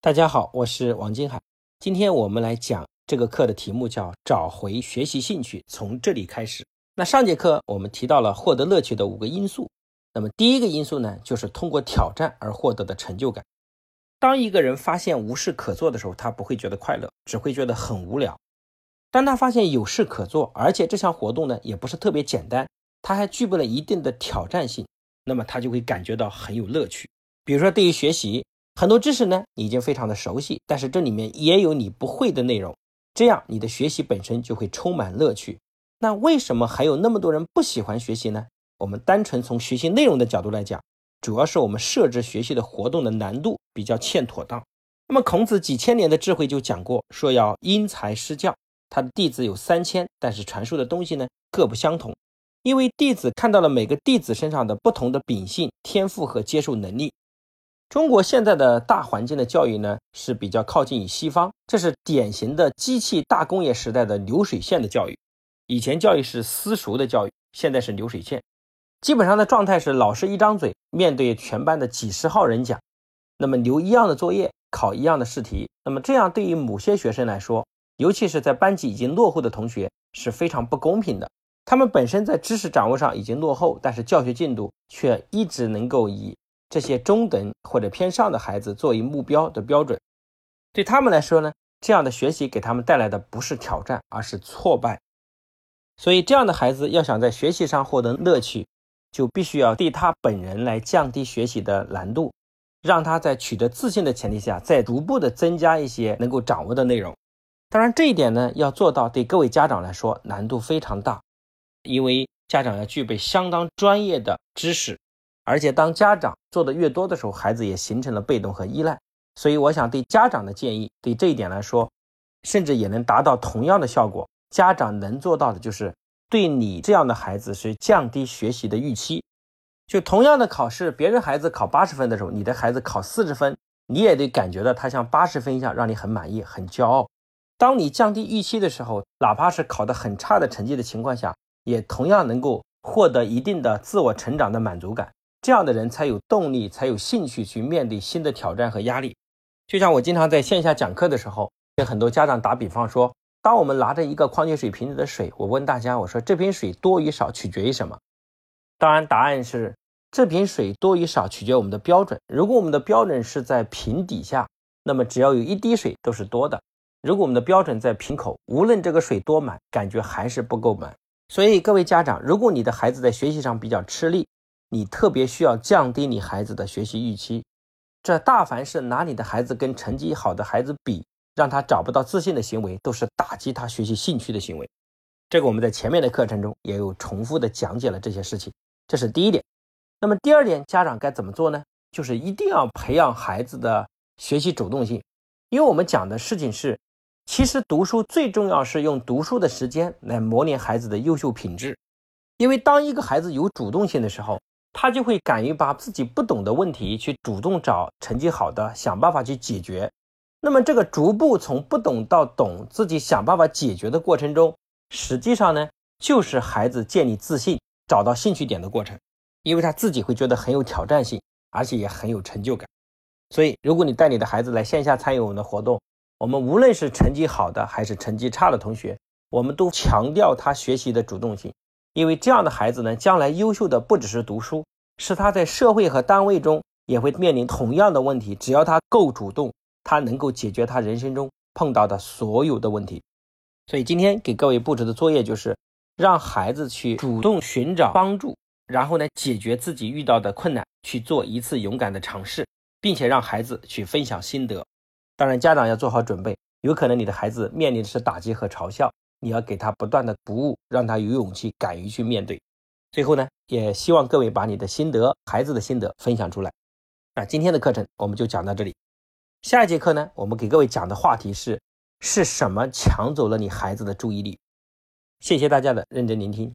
大家好，我是王金海。今天我们来讲这个课的题目叫“找回学习兴趣，从这里开始”。那上节课我们提到了获得乐趣的五个因素。那么第一个因素呢，就是通过挑战而获得的成就感。当一个人发现无事可做的时候，他不会觉得快乐，只会觉得很无聊。当他发现有事可做，而且这项活动呢也不是特别简单，他还具备了一定的挑战性，那么他就会感觉到很有乐趣。比如说，对于学习，很多知识呢你已经非常的熟悉，但是这里面也有你不会的内容，这样你的学习本身就会充满乐趣。那为什么还有那么多人不喜欢学习呢？我们单纯从学习内容的角度来讲，主要是我们设置学习的活动的难度比较欠妥当。那么孔子几千年的智慧就讲过，说要因材施教。他的弟子有三千，但是传授的东西呢各不相同，因为弟子看到了每个弟子身上的不同的秉性、天赋和接受能力。中国现在的大环境的教育呢是比较靠近于西方，这是典型的机器大工业时代的流水线的教育。以前教育是私塾的教育，现在是流水线。基本上的状态是老师一张嘴，面对全班的几十号人讲，那么留一样的作业，考一样的试题。那么这样对于某些学生来说，尤其是在班级已经落后的同学是非常不公平的。他们本身在知识掌握上已经落后，但是教学进度却一直能够以这些中等或者偏上的孩子作为目标的标准。对他们来说呢，这样的学习给他们带来的不是挑战，而是挫败。所以，这样的孩子要想在学习上获得乐趣，就必须要对他本人来降低学习的难度，让他在取得自信的前提下，再逐步的增加一些能够掌握的内容。当然，这一点呢，要做到对各位家长来说难度非常大，因为家长要具备相当专业的知识，而且当家长做的越多的时候，孩子也形成了被动和依赖。所以，我想对家长的建议，对这一点来说，甚至也能达到同样的效果。家长能做到的就是对你这样的孩子是降低学习的预期。就同样的考试，别人孩子考八十分的时候，你的孩子考四十分，你也得感觉到他像八十分一样，让你很满意、很骄傲。当你降低预期的时候，哪怕是考得很差的成绩的情况下，也同样能够获得一定的自我成长的满足感。这样的人才有动力，才有兴趣去面对新的挑战和压力。就像我经常在线下讲课的时候，跟很多家长打比方说，当我们拿着一个矿泉水瓶子的水，我问大家，我说这瓶水多与少取决于什么？当然，答案是这瓶水多与少取决于我们的标准。如果我们的标准是在瓶底下，那么只要有一滴水都是多的。如果我们的标准在瓶口，无论这个水多满，感觉还是不够满。所以各位家长，如果你的孩子在学习上比较吃力，你特别需要降低你孩子的学习预期。这大凡是拿你的孩子跟成绩好的孩子比，让他找不到自信的行为，都是打击他学习兴趣的行为。这个我们在前面的课程中也有重复的讲解了这些事情。这是第一点。那么第二点，家长该怎么做呢？就是一定要培养孩子的学习主动性，因为我们讲的事情是。其实读书最重要是用读书的时间来磨练孩子的优秀品质，因为当一个孩子有主动性的时候，他就会敢于把自己不懂的问题去主动找成绩好的想办法去解决。那么这个逐步从不懂到懂，自己想办法解决的过程中，实际上呢，就是孩子建立自信、找到兴趣点的过程，因为他自己会觉得很有挑战性，而且也很有成就感。所以，如果你带你的孩子来线下参与我们的活动，我们无论是成绩好的还是成绩差的同学，我们都强调他学习的主动性，因为这样的孩子呢，将来优秀的不只是读书，是他在社会和单位中也会面临同样的问题。只要他够主动，他能够解决他人生中碰到的所有的问题。所以今天给各位布置的作业就是，让孩子去主动寻找帮助，然后呢，解决自己遇到的困难，去做一次勇敢的尝试，并且让孩子去分享心得。当然，家长要做好准备，有可能你的孩子面临的是打击和嘲笑，你要给他不断的鼓舞，让他有勇气、敢于去面对。最后呢，也希望各位把你的心得、孩子的心得分享出来。那今天的课程我们就讲到这里，下一节课呢，我们给各位讲的话题是：是什么抢走了你孩子的注意力？谢谢大家的认真聆听。